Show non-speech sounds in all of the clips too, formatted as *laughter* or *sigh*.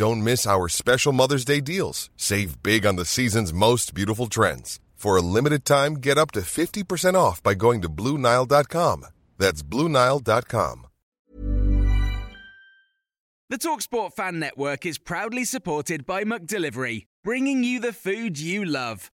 Don't miss our special Mother's Day deals. Save big on the season's most beautiful trends. For a limited time, get up to 50% off by going to Bluenile.com. That's Bluenile.com. The Talksport Fan Network is proudly supported by McDelivery, bringing you the food you love.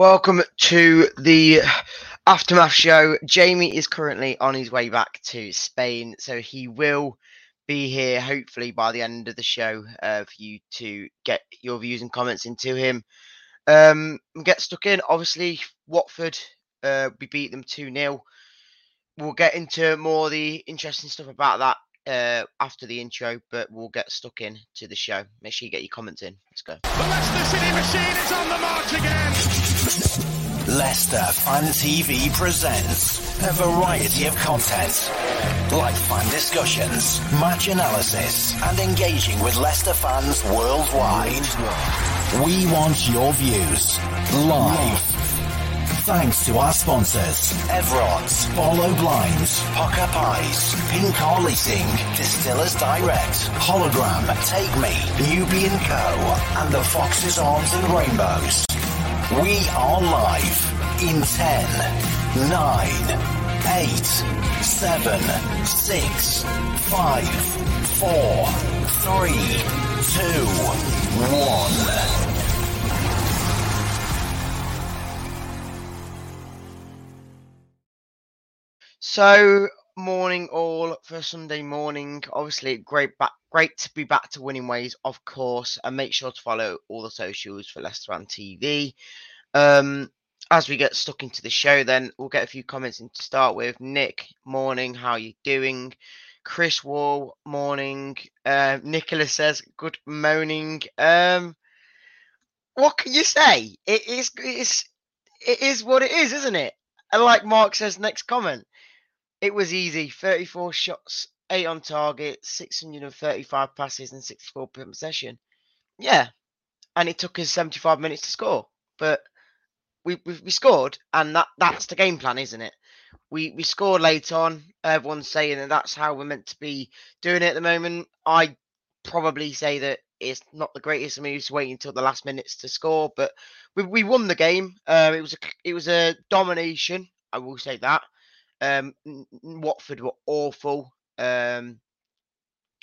Welcome to the aftermath show. Jamie is currently on his way back to Spain, so he will be here hopefully by the end of the show uh, for you to get your views and comments into him. Um, get stuck in. Obviously, Watford, uh, we beat them 2 0. We'll get into more the interesting stuff about that uh, after the intro, but we'll get stuck in to the show. Make sure you get your comments in. Let's go. The Leicester City machine is on the march again. Leicester Fan TV presents a variety of content. Live fan discussions, match analysis, and engaging with Leicester fans worldwide. We want your views. Live. Thanks to our sponsors, Everards, Barlow Blinds, Pukka Pies, Pink Car Leasing, Distillers Direct, Hollogram, Take Me, Newby & Co, and the Foxes Arms and Rainbows. We are live in 10, 9, 8, 7, 6, 5, 4, 3, 2, 1. So, morning all for Sunday morning. Obviously, great back, great to be back to winning ways, of course, and make sure to follow all the socials for Leicester on TV. Um, as we get stuck into the show, then we'll get a few comments in to start with. Nick, morning, how are you doing? Chris Wall, morning. Uh, Nicholas says, good morning. Um, what can you say? It is, it's, it is what it is, isn't it? And like Mark says, next comment. It was easy. 34 shots, 8 on target, 635 passes, and 64 per possession. Yeah. And it took us 75 minutes to score. But we, we, we scored, and that, that's the game plan, isn't it? We we scored late on. Everyone's saying that that's how we're meant to be doing it at the moment. I probably say that it's not the greatest move to wait until the last minutes to score, but we, we won the game. Uh, it was a it was a domination. I will say that. Um, Watford were awful. Um,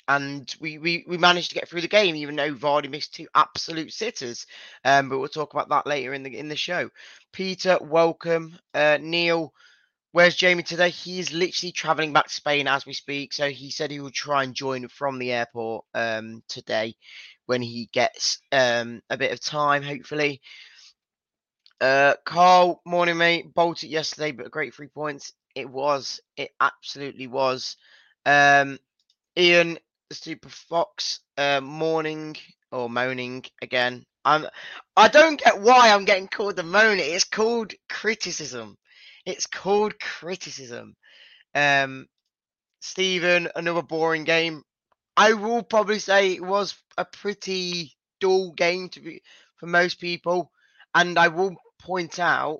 and we, we, we managed to get through the game, even though Vardy missed two absolute sitters. Um, but we'll talk about that later in the in the show. Peter, welcome. Uh, Neil, where's Jamie today? He is literally traveling back to Spain as we speak. So he said he will try and join from the airport um, today when he gets um, a bit of time, hopefully. Uh, Carl, morning, mate. Bolted yesterday, but a great three points. It was. It absolutely was. Um, Ian, Super Fox, uh, or moaning again. I'm. I don't get why I'm getting called the moaner. It's called criticism. It's called criticism. Um, Stephen, another boring game. I will probably say it was a pretty dull game to be for most people, and I will point out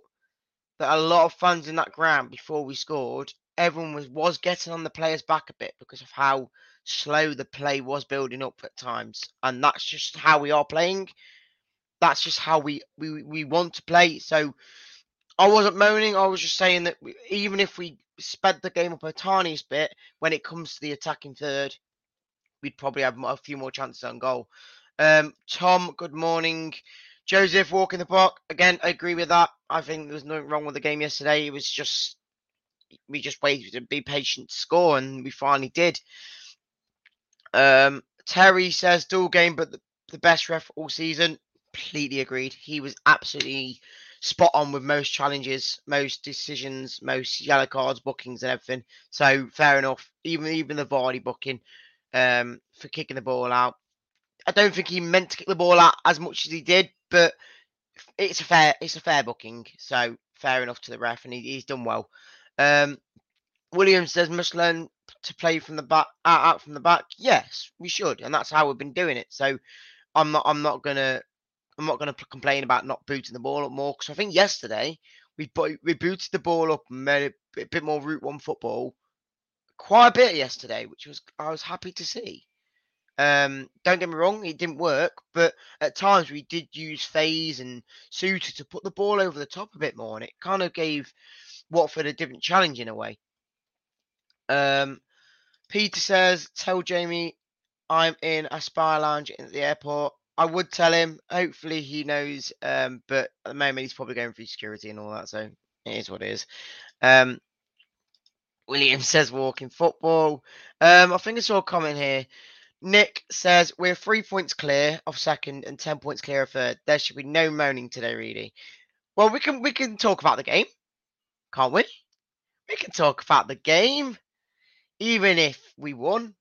that a lot of fans in that ground before we scored, everyone was was getting on the players back a bit because of how slow the play was building up at times, and that's just how we are playing. That's just how we we, we want to play. So I wasn't moaning. I was just saying that we, even if we sped the game up a tiniest bit when it comes to the attacking third, we'd probably have a few more chances on goal. Um, Tom, good morning. Joseph walking the park again. I agree with that. I think there was nothing wrong with the game yesterday. It was just we just waited to be patient to score, and we finally did. Um, Terry says dual game, but the, the best ref all season. Completely agreed. He was absolutely spot on with most challenges, most decisions, most yellow cards, bookings, and everything. So fair enough. Even even the Vardy booking um, for kicking the ball out. I don't think he meant to kick the ball out as much as he did, but it's a fair it's a fair booking. So fair enough to the ref, and he, he's done well. Um, Williams says must learn to play from the back out, from the back. Yes, we should, and that's how we've been doing it. So I'm not I'm not gonna I'm not gonna complain about not booting the ball up more because I think yesterday we we booted the ball up and made a bit more route one football quite a bit yesterday, which was I was happy to see. Um, don't get me wrong, it didn't work, but at times we did use Faes and Souttar to put the ball over the top a bit more, and it kind of gave Watford a different challenge in a way. Um, Peter says, "Tell Jamie I'm in Aspire Lounge at the airport." I would tell him. Hopefully, he knows. Um, but at the moment, he's probably going through security and all that, so it is what it is. Um, William *laughs* says, "Walking football." Um, I think I saw a comment here. Nick says we're three points clear of second and ten points clear of third. There should be no moaning today, really. Well, we can we can talk about the game, can't we? We can talk about the game. Even if we won,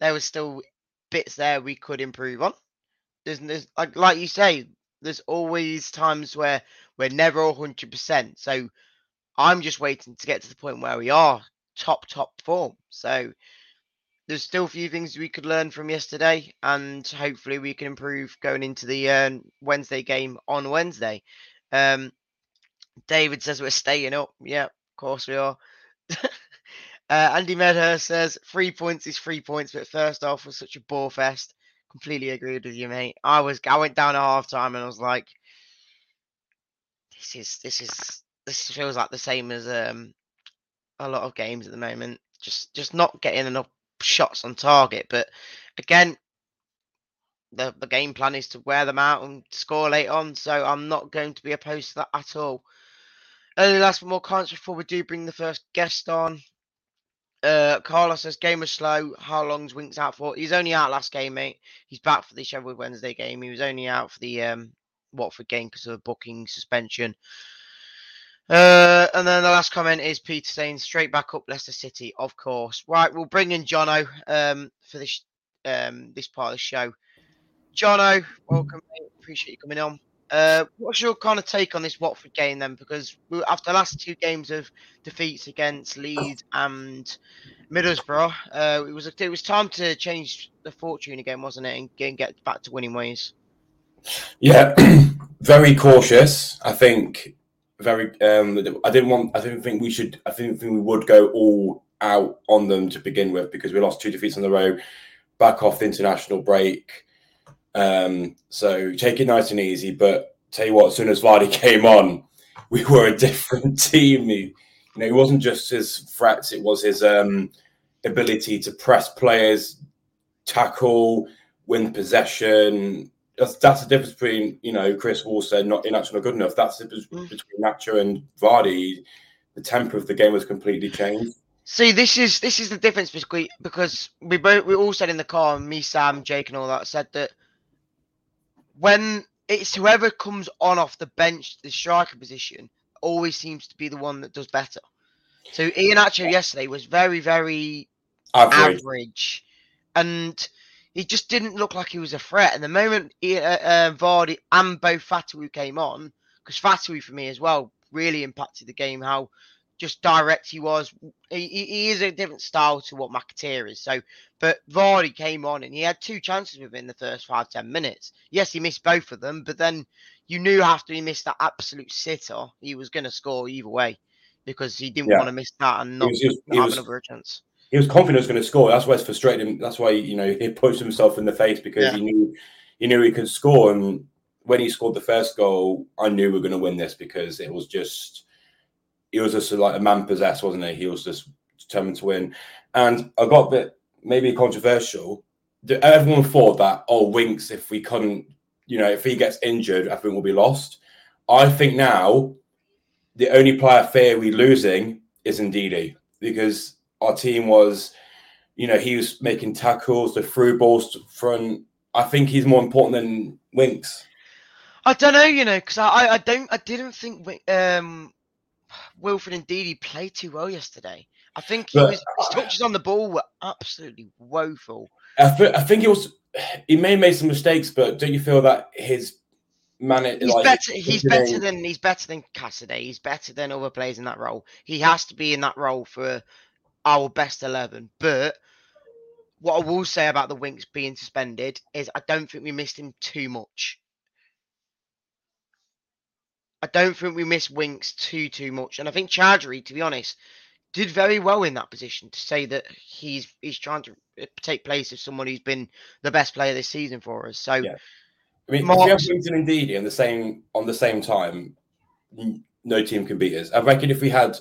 there was still bits there we could improve on. There's, there's like like you say, there's always times where we're never hundred percent. So I'm just waiting to get to the point where we are top top form. So there's still a few things we could learn from yesterday, and hopefully we can improve going into the uh, Wednesday game on Wednesday. Um, David says we're staying up. Yeah, of course we are. *laughs* uh, Andy Medhurst says three points is three points, but first off was such a bore fest. Completely agreed with you, mate. I was I went down at half time and I was like, this is this is this feels like the same as um a lot of games at the moment. Just just not getting enough shots on target. But again, the the game plan is to wear them out and score late on. So I'm not going to be opposed to that at all. Only last more comments before we do bring the first guest on. Uh, Carlos says game was slow. How long's Winks out for? He's only out last game, mate. He's back for the Sheffield Wednesday game. He was only out for the um, Watford game because of a booking suspension. Uh, and then the last comment is Peter saying straight back up Leicester City, of course. Right, we'll bring in Jono um, for this um, this part of the show. Jono, welcome. Mate. Appreciate you coming on. Uh, what's your kind of take on this Watford game then? Because we, after the last two games of defeats against Leeds and Middlesbrough, uh, it was it was time to change the fortune again, wasn't it, and, and get back to winning ways. Yeah, *clears throat* very cautious. I think very. Um, I didn't want. I didn't think we should. I didn't think we would go all out on them to begin with because we lost two defeats on the road, back off the international break. Um, so take it nice and easy. But tell you what, as soon as Vardy *laughs* came on, we were a different *laughs* team. He, you know, it wasn't just his threats; it was his um, ability to press players, tackle, win possession, that's, that's the difference between you know Chris Wall said not inaction not good enough. That's the difference mm. between Nacho and Vardy. The tempo of the game was completely changed. See, this is this is the difference between because we both we all said in the car, me, Sam, Jake, and all that said that when it's whoever comes on off the bench, the striker position always seems to be the one that does better. So Ian Iheanacho yesterday was very, very average, average and he just didn't look like he was a threat. And the moment he, uh, uh, Vardy and both Fatawu came on, because Fatawu for me as well really impacted the game, how just direct he was. He, he is a different style to what McAteer is. So, but Vardy came on and he had two chances within the first five ten minutes. Yes, he missed both of them, but then you knew after he missed that absolute sitter, he was going to score either way because he didn't Yeah. want to miss that and not just- have was- another chance. He was confident he was going to score. That's why it's frustrating him. That's why you know he pushed himself in the face because Yeah. he knew he knew he could score. And when he scored the first goal, I knew we were going to win this because it was just he was just like a man possessed, wasn't he? He was just determined to win. And I got a bit maybe controversial. Everyone thought that oh Winks, if we couldn't, you know, if he gets injured, I think we'll be lost. I think now the only player fair we losing is Ndidi because our team was, you know, he was making tackles, the through balls front. I think he's more important than Winks. I don't know, you know, because I, I don't I didn't think um Wilfred Ndidi played too well yesterday. I think he But- was, his touches on the ball were absolutely woeful. I, th- I think it was he may have made some mistakes, but don't you feel that his man He's like, better. He's know, better than he's better than Cassidy. He's better than other players in that role. He has to be in that role for our best eleven. But what I will say about the Winks being suspended is I don't think we missed him too much. I don't think we missed Winks too too much, and I think Chowdhury, to be honest, did very well in that position to say that he's he's trying to uh, take place of someone who's been the best player this season for us. So Yeah. I mean, if Marks- you have Winks and Ndidi on the same on the same time, no team can beat us. I reckon if we had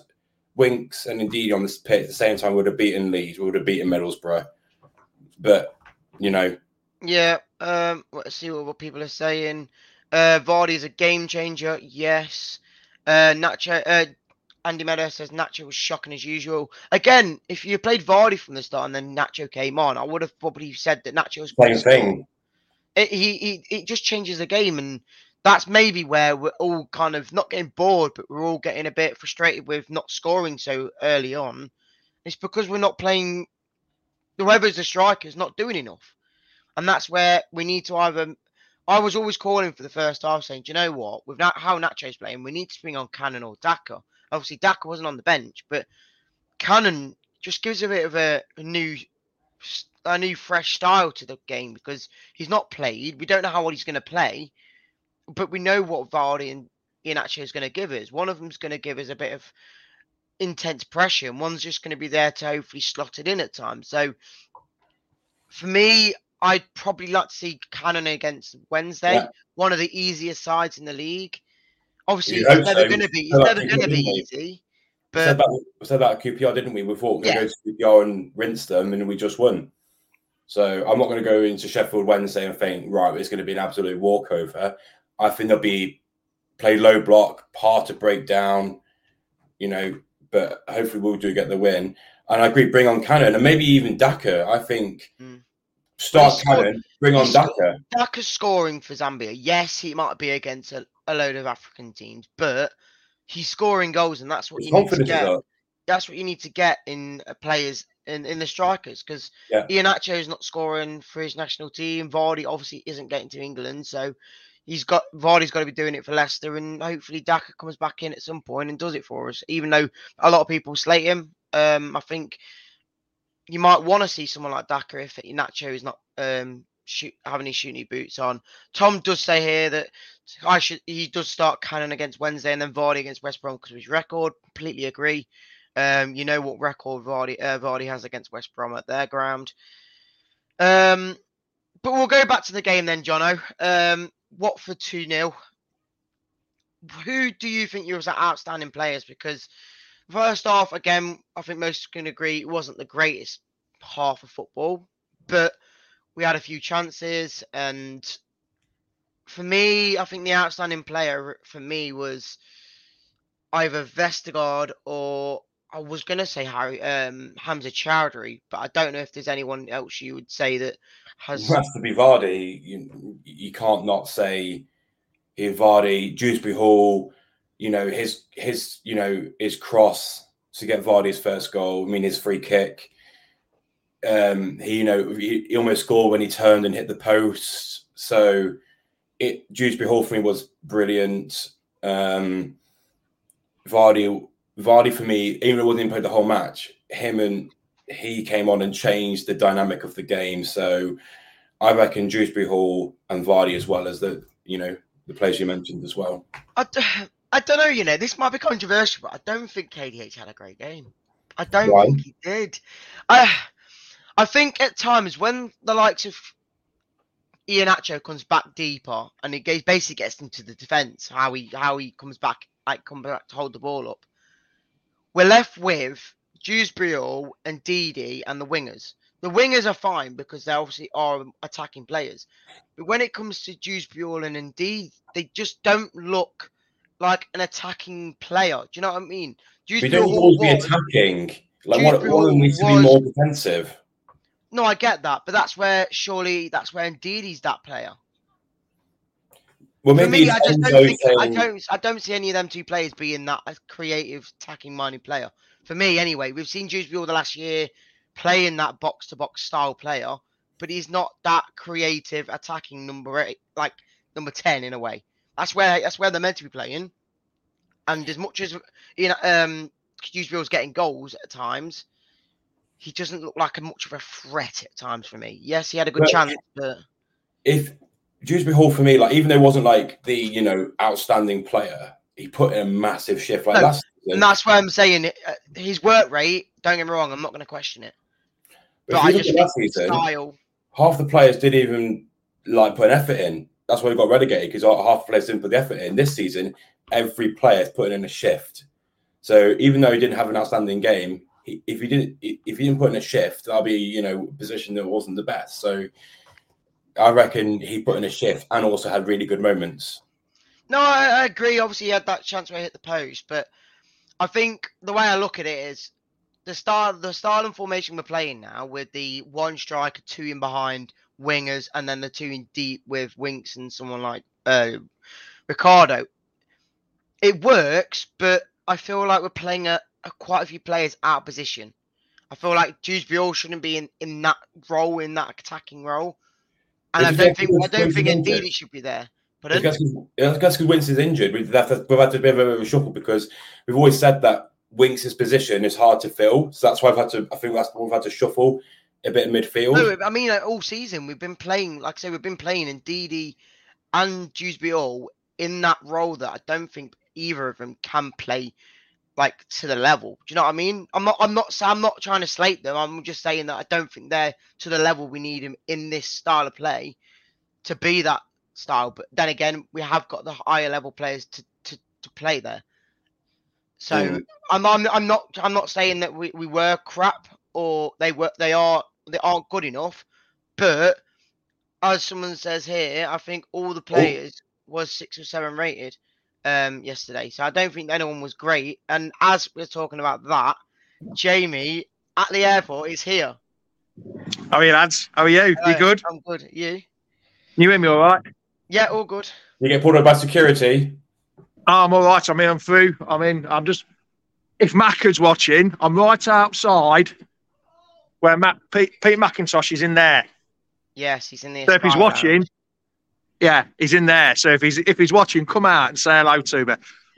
Winks and Ndidi on this pit at the same time, we would have beaten Leeds, we would have beaten Middlesbrough. But you know, Yeah, um, let's see what, what people are saying. Uh, Vardy is a game changer. Yes. Uh, Nacho, uh, Andy Meadow says Nacho was shocking as usual. Again, if you played Vardy from the start and then Nacho came on, I would have probably said that Nacho was same thing. It, he, he, it just changes the game, and that's maybe where we're all kind of not getting bored, but we're all getting a bit frustrated with not scoring so early on. It's because we're not playing. Whoever's the striker's not doing enough. And that's where we need to either. I was always calling for the first half, saying, "Do you know what? With not, how Nacho's playing, we need to bring on Cannon or Daka." Obviously, Daka wasn't on the bench, but Cannon just gives a bit of a, a new, a new fresh style to the game because he's not played. We don't know how well he's going to play, but we know what Vardy and Iheanacho is going to give us. One of them's going to give us a bit of intense pressure, and one's just going to be there to hopefully slot it in at times. So, for me, I'd probably like to see Cannon against Wednesday, Yeah. one of the easiest sides in the league. Obviously, it's never so. going to be. It's never going to be we? easy. But said that we said that at QPR, didn't we? We thought we were Yeah. going to go to QPR and rinse them, and we just won. So I'm not going to go into Sheffield Wednesday and think right, it's going to be an absolute walkover. I think they'll be play low block, hard to break down, you know. But hopefully we'll do get the win. And I agree, bring on Cannon and maybe even Daka. I think Mm. start scored- Cannon, bring on Daka. Daka's scoring for Zambia. Yes, he might be against a, a load of African teams, but he's scoring goals, and that's what His you need to get. That's what you need to get in uh, players in, in the strikers because Yeah. Ian is not scoring for his national team. Vardy obviously isn't getting to England, so he's got Vardy's got to be doing it for Leicester, and hopefully Daka comes back in at some point and does it for us. Even though a lot of people slate him, um, I think you might want to see someone like Daka if Nacho is not um shoot having his shooting boots on. Tom does say here that I should he does start Cannon against Wednesday and then Vardy against West Brom because of his record. Completely agree. Um, you know what record Vardy uh, Vardy has against West Brom at their ground. Um, but we'll go back to the game then, Jono. Um, Watford two 0 Who do you think yours are outstanding players? Because first off, again, I think most can agree it wasn't the greatest half of football, but we had a few chances. And for me, I think the outstanding player for me was either Vestergaard or I was going to say Harry um, Hamza Chowdhury, but I don't know if there's anyone else you would say that has. It has to be Vardy. You, you can't not say Vardy, Dewsbury Hall. You know his his you know his cross to get Vardy's first goal. I mean his free kick. Um, he you know he, he almost scored when he turned and hit the post. So it Dewsbury Hall for me was brilliant. Um, Vardy Vardy for me, even though he wasn't played the whole match, him and he came on and changed the dynamic of the game. So I reckon Dewsbury Hall and Vardy as well as the you know the players you mentioned as well. I, d- I don't know, you know, this might be controversial, but I don't think KDH had a great game. I don't Why? think he did. I I think at times when the likes of Iheanacho comes back deeper and he basically gets into the defence, how he how he comes back like come back to hold the ball up. We're left with Dewsbury Hall and Didi and the wingers. The wingers are fine because they obviously are attacking players. But when it comes to Dewsbury Hall and Ndidi, they just don't look like an attacking player. Do you know what I mean? We Dewsbury don't Hall always be attacking. Like Dewsbury one needs to be more defensive. No, I get that, but that's where surely that's where Ndidi that player. Well, For maybe me, I just don't think I don't I don't see any of them two players being that creative attacking minded player. For me, anyway, we've seen Dewsbury Hall the last year playing that box to box style player, but he's not that creative attacking number eight, like number ten in a way. That's where that's where they're meant to be playing. And as much as you know, um, was getting goals at times, he doesn't look like a much of a threat at times for me. Yes, he had a good But- chance, but if Dewsbury Hall for me, like even though he wasn't like the you know outstanding player, he put in a massive shift. Like No, last season. And that's why I'm saying uh, his work rate. Don't get me wrong. I'm not going to question it. But But I just think season, style. half the players didn't even like put an effort in. That's why he got relegated because half the players didn't put the effort in. This season, every player is putting in a shift. So even though he didn't have an outstanding game, he, if he didn't if he didn't put in a shift, that'll be you know position that wasn't the best. So I reckon he put in a shift and also had really good moments. No, I, I agree. Obviously, he had that chance where he hit the post, but I think the way I look at it is the style, the style and formation we're playing now with the one striker, two in behind wingers, and then the two in deep with Winks and someone like uh, Ricardo. It works, but I feel like we're playing a, a quite a few players out of position. I feel like Dewsbury Hall shouldn't be in, in that role, in that attacking role. And I don't think I don't think indeed it should be there. But It's because because Winks is injured. We've had, to, we've had a bit of a shuffle because we've always said that Winks' position is hard to fill. So that's why I've had to. I think that's why we've had to shuffle a bit in midfield. No, I mean like, all season we've been playing, like I say, we've been playing Ndidi and Dewsbury Hall in that role that I don't think either of them can play like to the level. Do you know what I mean? I'm not. I'm not. I'm not trying to slate them. I'm just saying that I don't think they're to the level we need them in this style of play to be that style. But then again, we have got the higher level players to to, to play there. So Mm. I'm, I'm I'm not I'm not saying that we, we were crap or they were they are they aren't good enough, but as someone says here, I think all the players was six or seven rated um yesterday. So I don't think anyone was great. And as we're talking about that, Jamie at the airport is here. How are you, lads? How are you? You good? I'm good. You? You hear me all right? Yeah, all good. You get pulled over by security. Oh, I'm all right. I mean, I'm through. I mean, I'm just. If Macca's watching, I'm right outside where Matt, Pete, Pete McIntosh is in there. Yes, he's in the So if he's watching, Lounge. Yeah, he's in there. So if he's if he's watching, come out and say hello to me.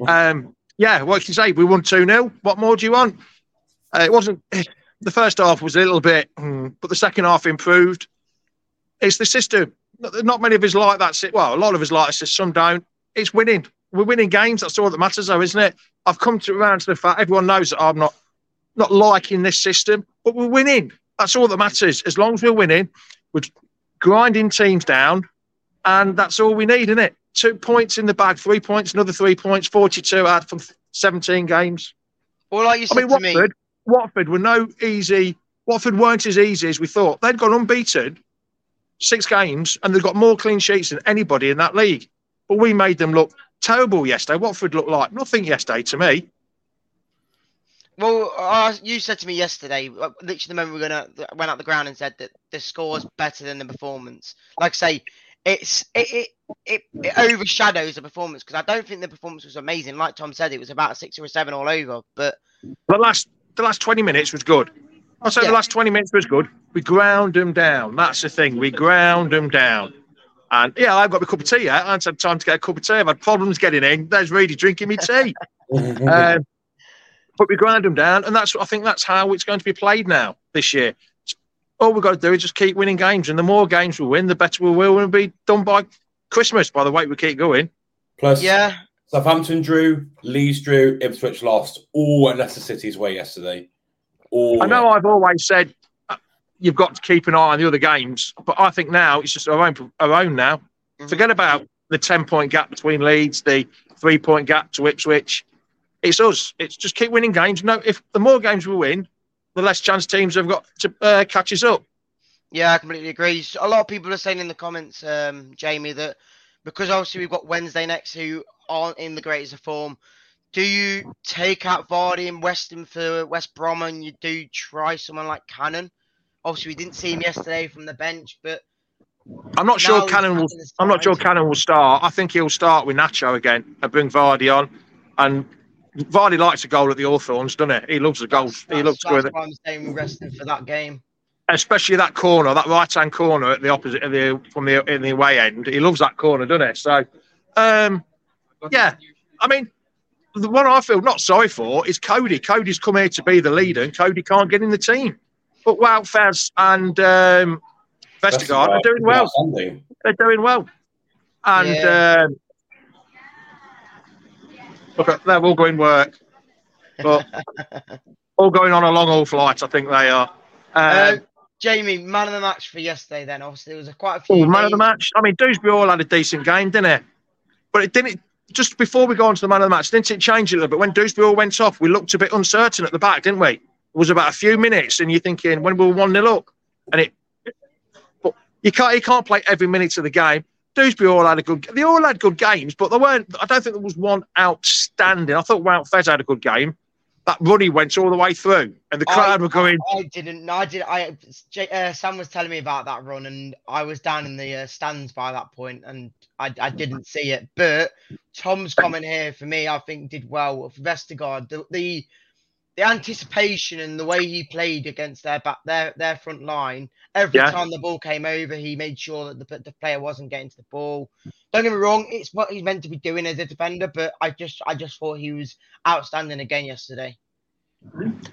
Um, yeah, what can you say? We won 2 0. What more do you want? Uh, it wasn't. *sighs* The first half was a little bit, hmm, but the second half improved. It's the system. Not, many of us like that. Well, a lot of us like system. Some don't. It's winning. We're winning games. That's all that matters, though, isn't it? I've come to around to the fact everyone knows that I'm not not liking this system, but we're winning. That's all that matters. As long as we're winning, we're grinding teams down, and that's all we need, isn't it? Two points in the bag, three points, another three points, 42 out from 17 games. Well, like you I mean, to me, Watford, Watford were no easy. Watford weren't as easy as we thought. They'd gone unbeaten six games, and they've got more clean sheets than anybody in that league. But we made them look terrible yesterday. Watford looked like nothing yesterday to me. Well, uh, you said to me yesterday, literally the moment we were gonna went out the ground and said that the score's better than the performance. Like I say, it's it it it, it overshadows the performance because I don't think the performance was amazing. Like Tom said, it was about six or seven all over. But The last the last 20 minutes was good. I'll say Yeah. the last 20 minutes was good. We ground them down. That's the thing. We ground them down. And yeah, I've got my cup of tea yet. I haven't had time to get a cup of tea. I've had problems getting in. There's really drinking me tea. *laughs* um, but we grind them down, and that's I think that's how it's going to be played now this year. All we've got to do is just keep winning games, and the more games we win, the better we will. and We'll be done by Christmas. By the way, we keep going. Plus, Yeah, Southampton drew, Leeds drew, Ipswich lost, all at Leicester City's way yesterday. All I know I've always said uh, you've got to keep an eye on the other games, but I think now it's just our own, our own now. Mm-hmm. Forget about the 10 point gap between Leeds, the three point gap to Ipswich. It's us. It's just keep winning games. No, if the more games we win, the less chance teams have got to uh, catch us up. Yeah, I completely agree. A lot of people are saying in the comments, um, Jamie, that because obviously we've got Wednesday next who aren't in the greatest of form, do you take out Vardy and Weston for West Brom and you do try someone like Cannon? Obviously, we didn't see him yesterday from the bench, but I'm not sure Cannon will. I'm not sure. Cannon will start. I think he'll start with Nacho again and bring Vardy on. And Vardy likes a goal at the Hawthorns, doesn't he? He loves the goals. He that's, loves that's with it, why I'm saying we rested for that game. especially that corner, that right hand corner at the opposite of the from the in the away end. He loves that corner, doesn't he? So, um, yeah. I mean, the one I feel not sorry for is Coady. Coady's come here to be the leader, and Coady can't get in the team. But Wout Faes and um, Vestergaard are doing well. They're doing well. And Yeah. um, look, they're all going work, but *laughs* all going on a long haul flight. I think they are. Uh, Um, Jamie, man of the match for yesterday. Then obviously there was a, quite a few. oh, man of the match. I mean, Dewsbury Hall had a decent game, didn't it? But it didn't. Just before we go on to the man of the match, didn't it change a little bit? When Dewsbury Hall went off, we looked a bit uncertain at the back, didn't we? It was about a few minutes, and you're thinking when we were one 0 up, and it. But you can't. You can't play every minute of the game. Dewsbury Hall had a good. They all had good games, but there weren't. I don't think there was one outstanding. I thought Wout Faes had a good game. That run he went all the way through, and the crowd I, were going. I didn't. I did. I uh, Sam was telling me about that run, and I was down in the uh, stands by that point, and I, I didn't see it. But Tom's comment here for me, I think, did well. For Vestergaard, the, the the anticipation and the way he played against their back their their front line. Every Yeah. time the ball came over, he made sure that the, the player wasn't getting to the ball. Don't get me wrong; it's what he's meant to be doing as a defender. But I just I just thought he was outstanding again yesterday.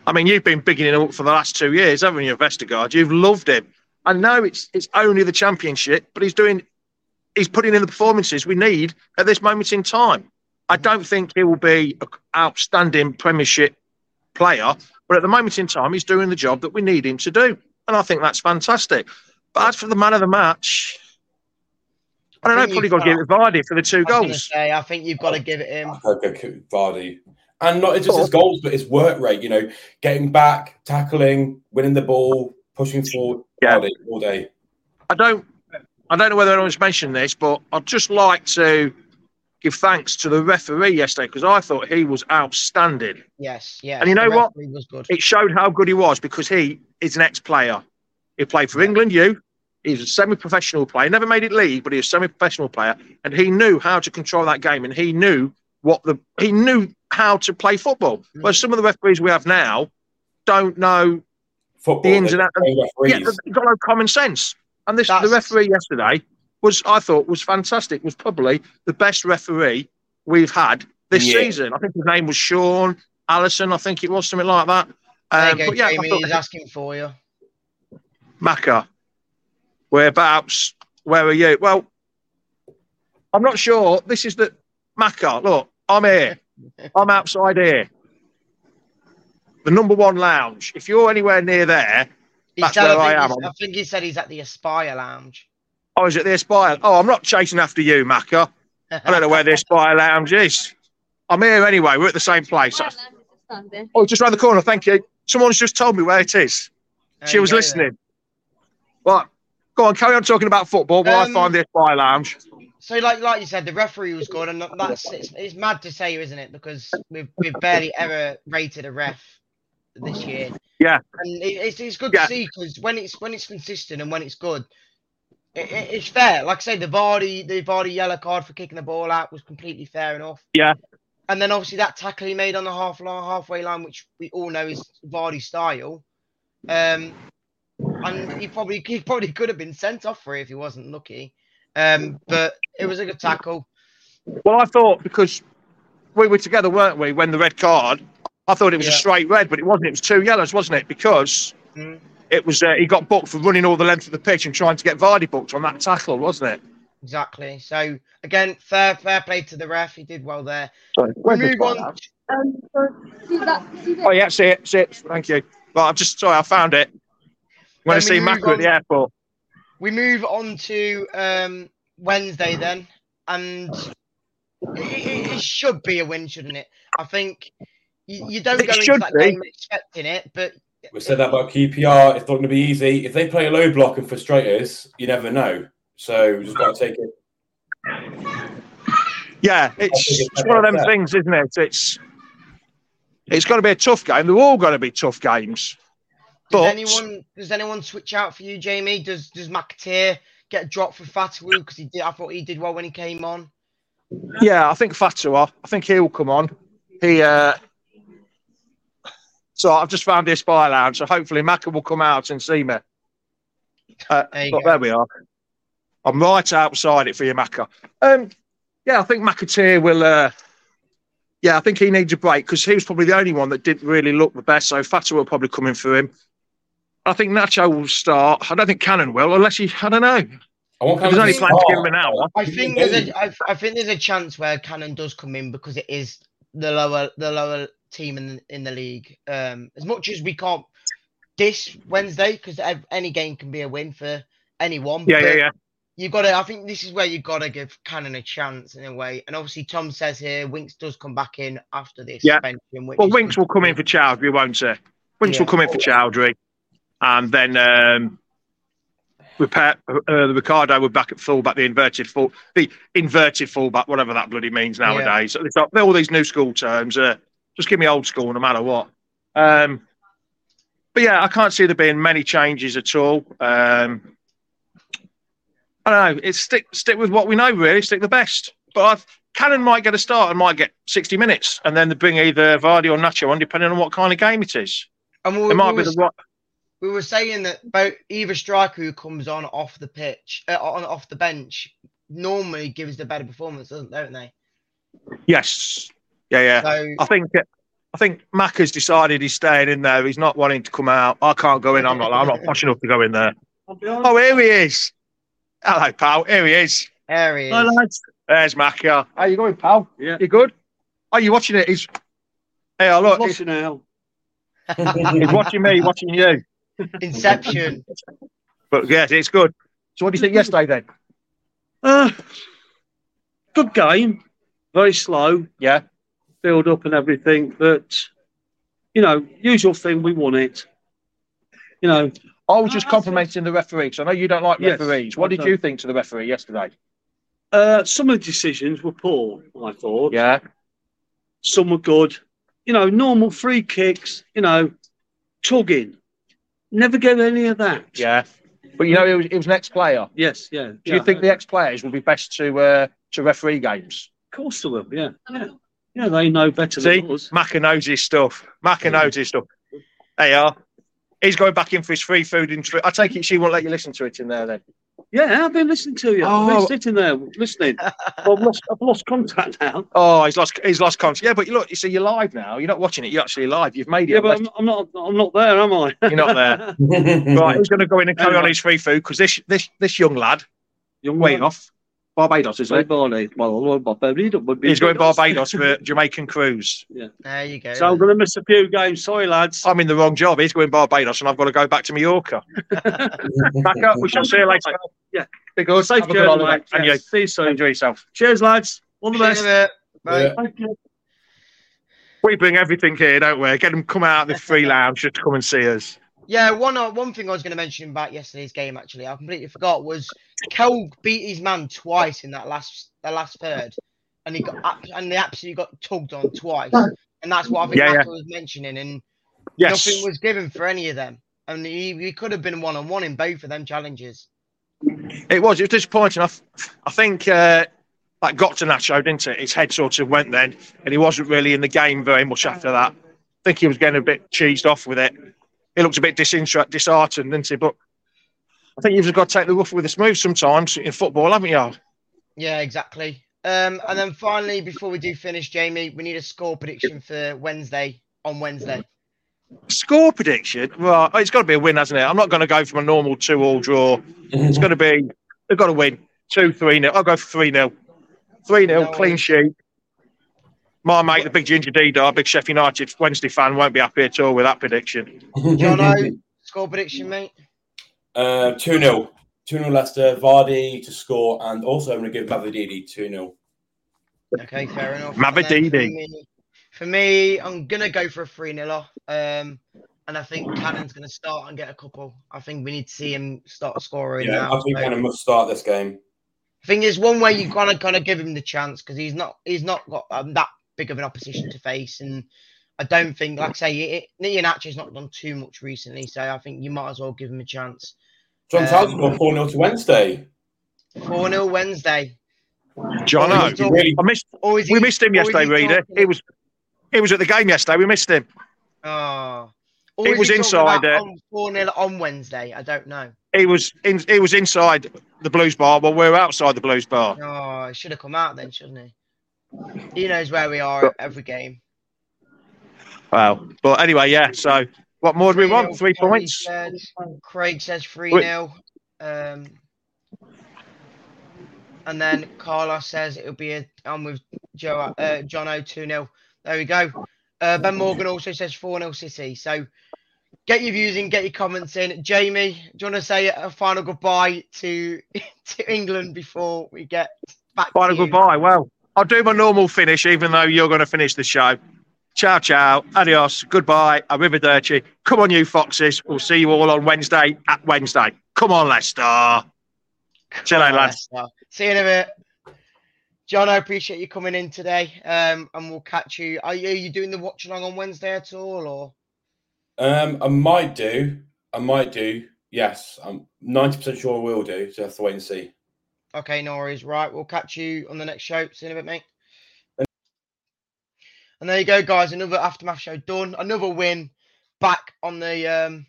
I mean, you've been bigging him up for the last two years, haven't you, Vestergaard? You've loved him. I know it's it's only the championship, but he's doing he's putting in the performances we need at this moment in time. I don't think he will be an outstanding Premiership player, but at the moment in time, he's doing the job that we need him to do, and I think that's fantastic. But as for the man of the match, I don't know. think Probably you've got to give it to Vardy for the two I goals. say, I think you've got to give it him. Okay, Vardy. And not just his goals, but his work rate, you know, getting back, tackling, winning the ball, pushing forward. Yeah. Vardy all day. I don't I don't know whether anyone's mentioned this, but I'd just like to give thanks to the referee yesterday because I thought he was outstanding. Yes, yeah. And you know what? Was good. It showed how good he was because he is an ex-player. He played for England U. He's a semi-professional player. Never made it league, but he was a semi-professional player, and he knew how to control that game, and he knew what the he knew how to play football. Mm. Whereas some of the referees we have now don't know Football. the ins and outs. they Yeah, they've got no common sense. And this the referee yesterday was, I thought, was fantastic. Was probably the best referee we've had this Yeah. season. I think his name was Sean Allison. I think it was something like that. There Um, you go, but yeah, Jamie. He's asking for you. Macca, whereabouts? Where are you? Well, I'm not sure. This is the Macca. Look, I'm here. *laughs* I'm outside here. The number one lounge. If you're anywhere near there, He That's where I am. I think he said he's at the Aspire Lounge. I was at the Aspire. Oh, I'm not chasing after you, Macca. I don't know where the Aspire Lounge is. I'm here anyway. We're at the same place. Oh, just round the corner. Thank you. Someone's just told me where it is. There she was go then. listening. Right. Go on, carry on talking about football while Um, I find the Aspire Lounge. So, like, like you said, the referee was good, and that's it's, it's mad to say, isn't it? Because we've we've barely ever rated a ref this year. Yeah. and it, it's it's good Yeah. to see because when it's when it's consistent and when it's good, it, it, it's fair. Like I say, the Vardy the Vardy yellow card for kicking the ball out was completely fair enough. Yeah. And then obviously that tackle he made on the half line, halfway line, which we all know is Vardy style. Um, and he probably he probably could have been sent off for it if he wasn't lucky. Um, but it was a good tackle. Well, I thought because we were together, weren't we, when the red card, I thought it was a straight red, but it wasn't. It was two yellows, wasn't it? Because Mm. It was uh, he got booked for running all the length of the pitch and trying to get Vardy booked on that tackle, wasn't it? Exactly. So again, fair fair play to the ref. He did well there. Sorry, We move on. Um, so, see that, see that. Oh yeah, see it, see it. Thank you. Well, I'm just sorry, I found it. I'm going to we see move at the on- airport. We move on to um, Wednesday then, and it, it, it should be a win, shouldn't it? I think you, you don't It go into that be. game expecting it, but We said that about QPR. It's not going to be easy. If they play a low block and frustrate us, you never know. So we just got to take it. Yeah, it's, it's it's one of them better. things, isn't it? It's it's going to be a tough game. They're all going to be tough games. does But anyone does anyone switch out for you, Jamie? Does does McAteer get dropped for Fatawu because he did? I thought he did well when he came on. yeah, I think Fatawu. I think he'll come on. He. uh So I've just found this spy lounge. So hopefully Macca will come out and see me. Uh, There but go. there we are. I'm right outside it for you, Macca. Um, yeah, I think McAteer will. Uh, yeah, I think he needs a break because he was probably the only one that didn't really look the best. So Fatawu will probably come in for him. I think Nacho will start. I don't think Cannon will, unless he. I don't know. I want There's only to planned to give him an hour. I think there's a I, I think there's a chance where Cannon does come in because it is the lower the lower team in the, in the league. Um, as much as we can't this Wednesday because any game can be a win for anyone. Yeah, yeah, yeah. You got to. I think this is where you got to give Cannon a chance in a way. And obviously, Tom says here Winks does come back in after this Yeah. Well, Winks will come in for Chowdhury, won't he? Winks will come in for Chowdhury, and then um, Pereira, uh, the Ricardo will back at fullback, the inverted full, the inverted fullback, whatever that bloody means nowadays. Got all these new school terms. Uh, just give me old school, no matter what. Um, but yeah, I can't see there being many changes at all. Um, I don't know. It's stick stick with what we know, really. Stick the best. But I've, Cannon might get a start and might get 60 minutes, and then they bring either Vardy or Nacho on, depending on what kind of game it is. And we, It we might be was- the right. we were saying that both either striker who comes on off the pitch, uh, on off the bench, normally gives the better performance, doesn't don't they? Yes. Yeah, yeah. So I think I think Mack has decided he's staying in there. He's not wanting to come out. I can't go in. I'm not. I'm not *laughs* posh enough to go in there. Oh, here he is. Hello, pal. Here he is. there he is. Hi, lads. There's Macca. How you going, pal? Yeah. You good? Are you watching it? He's. Hey, oh, look. He's, Lost *laughs* now. *laughs* he's watching me, watching you. Inception. But yeah, it's good. So, what do you think yesterday then? Uh, good game. Very slow. Yeah. Build up and everything. But, you know, usual thing, we won it. You know, I was just complimenting the referee because I know you don't like Yes, referees. What I did don't. you think to the referee yesterday? uh, some of the decisions were poor, I thought. Yeah. Some were good. You know, normal free kicks, you know, tugging. Never gave any of that. Yeah. But you know, it was, it was an ex-player. Yes, yeah. Do you think the ex-players will be best to uh, to referee games? Of course they will, yeah. Yeah, yeah they know better See, than us. Macca knows his stuff. Macca knows his stuff. There you are. He's going back in for his free food. And I take it she won't let you listen to it in there then. Yeah, I've been listening to you. I've Oh. been sitting there listening. *laughs* I've lost, I've lost contact now. Oh, he's lost. He's lost contact. Yeah, but you look. You see, you're live now. You're not watching it. You're actually live. You've made it. Yeah, but I'm, I'm not. I'm not there, am I? You're not there. *laughs* right. He's going to go in and carry on his free food because this this this young lad, Young way man. off, Barbados, is Say it? Barney. Eh? Well, well, Barbados would be He's going Barbados. Barbados for a *laughs* Jamaican cruise. Yeah. There you go. So I'm going to miss a few games. Sorry, lads. I'm in the wrong job. He's going Barbados, and I've got to go back to Mallorca. *laughs* back up. We shall see you later. Yeah. Be good. Safe Have a good journey, holiday. mate. And Yeah, you. See you soon. Enjoy yourself. Cheers, lads. All the best. See you in a bit. Bye. Yeah. Thank you. We bring everything here, don't we? Get them come out of the free *laughs* lounge just to come and see us. Yeah, one uh, one thing I was going to mention about yesterday's game actually, I completely forgot was Kel beat his man twice in that last the last third, and he got and they absolutely got tugged on twice, and that's what I think Yeah, yeah. Was mentioning, and Yes. nothing was given for any of them, and he, he could have been one on one in both of them challenges. It was. It was disappointing. I, I think uh, that got to Nacho, didn't it? His head sort of went then, and he wasn't really in the game very much after that. I think he was getting a bit cheesed off with it. He looked a bit disinter- disheartened, didn't he? But I think you've just got to take the rough with the smooth sometimes in football, haven't you? Yeah, exactly. Um, and then finally, before we do finish, Jamie, we need a score prediction for Wednesday on Wednesday. Score prediction? Well, it's got to be a win, hasn't it? I'm not going to go from a normal two-all draw. It's going to be they've got to win. two, three nil. I'll go for three nil. Three nil, No. clean sheet. My mate, the big ginger D dog, big Sheffield United Wednesday fan, won't be happy at all with that prediction. *laughs* Jono, score prediction, mate. Uh, 2 0. 2 0 Leicester. Vardy to score, and also I'm going to give Mavididi 2 0. Okay, fair enough. Mavididi. And For me, for me, I'm gonna go for a 3 0 Um and I think Cannon's gonna start and get a couple. I think we need to see him start scoring Yeah, now. I think so- Cannon must start this game. thing is, one way you gotta kind of give him the chance because he's not he's not got um, that big of an opposition to face, and I don't think, like I say, it, Iheanacho's not done too much recently, so I think you might as well give him a chance. John Um, Townsend got 4 0 to Wednesday. Four 0 Wednesday. John, Or is he really- I missed. Or is We missed him yesterday, he Reader. talking- He was. He was at the game yesterday. We missed him. Oh. He was inside it. Four 0 on Wednesday. I don't know. He was in. He was inside the Blues bar, but we're outside the Blues bar. Oh, he should have come out then, shouldn't he? He knows where we are at every game. Wow. But anyway, yeah. So, what more do we want? Three Craig points. says- Craig says 3 Wait. 0. Um, and then Carlos says it'll be a. I'm with Joe, uh, John O 2 0. There we go. Uh, ben Morgan also says 4 0 City. So get your views in, get your comments in. Jamie, do you want to say a final goodbye to *laughs* to England before we get back Final goodbye. Well, I'll do my normal finish, even though you're going to finish the show. Ciao, ciao. Adios. Goodbye. Arrivederci. Come on, you foxes. We'll see you all on Wednesday at Wednesday. Come on, Leicester. See you lads. Leicester. See you in a bit. John, I appreciate you coming in today. Um, and we'll catch you. Are you, are you doing the watch along on Wednesday at all, or Um, I might do. I might do. Yes, I'm 90% sure I will do. So I have to wait and see. Okay? No worries. Right, we'll catch you on the next show. See you in a bit, mate. And there you go, guys. Another aftermath show done. Another win back on the um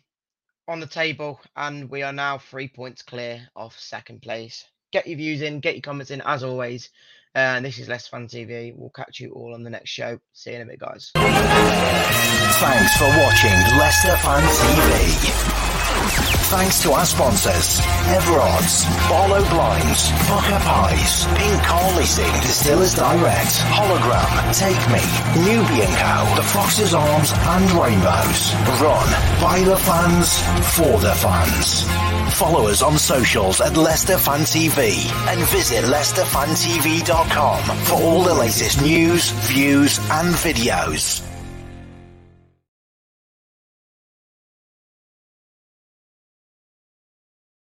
on the table, and we are now three points clear of second place. Get your views in, get your comments in, as always. And this is Less Fan TV. We'll catch you all on the next show. See you in a bit, guys. Thanks for watching Leicester Fan TV. Thanks to our sponsors, Everards, Barlow Blinds, Pukka Pies, Pink Car Leasing, Distillers Direct, Hollogram, Take Me, Newby & Co, The Foxes Arms and Rainbows. Run by the fans, for the fans. Follow us on socials at Leicester Fan TV and visit leicesterfantv.com for all the latest news, views and videos.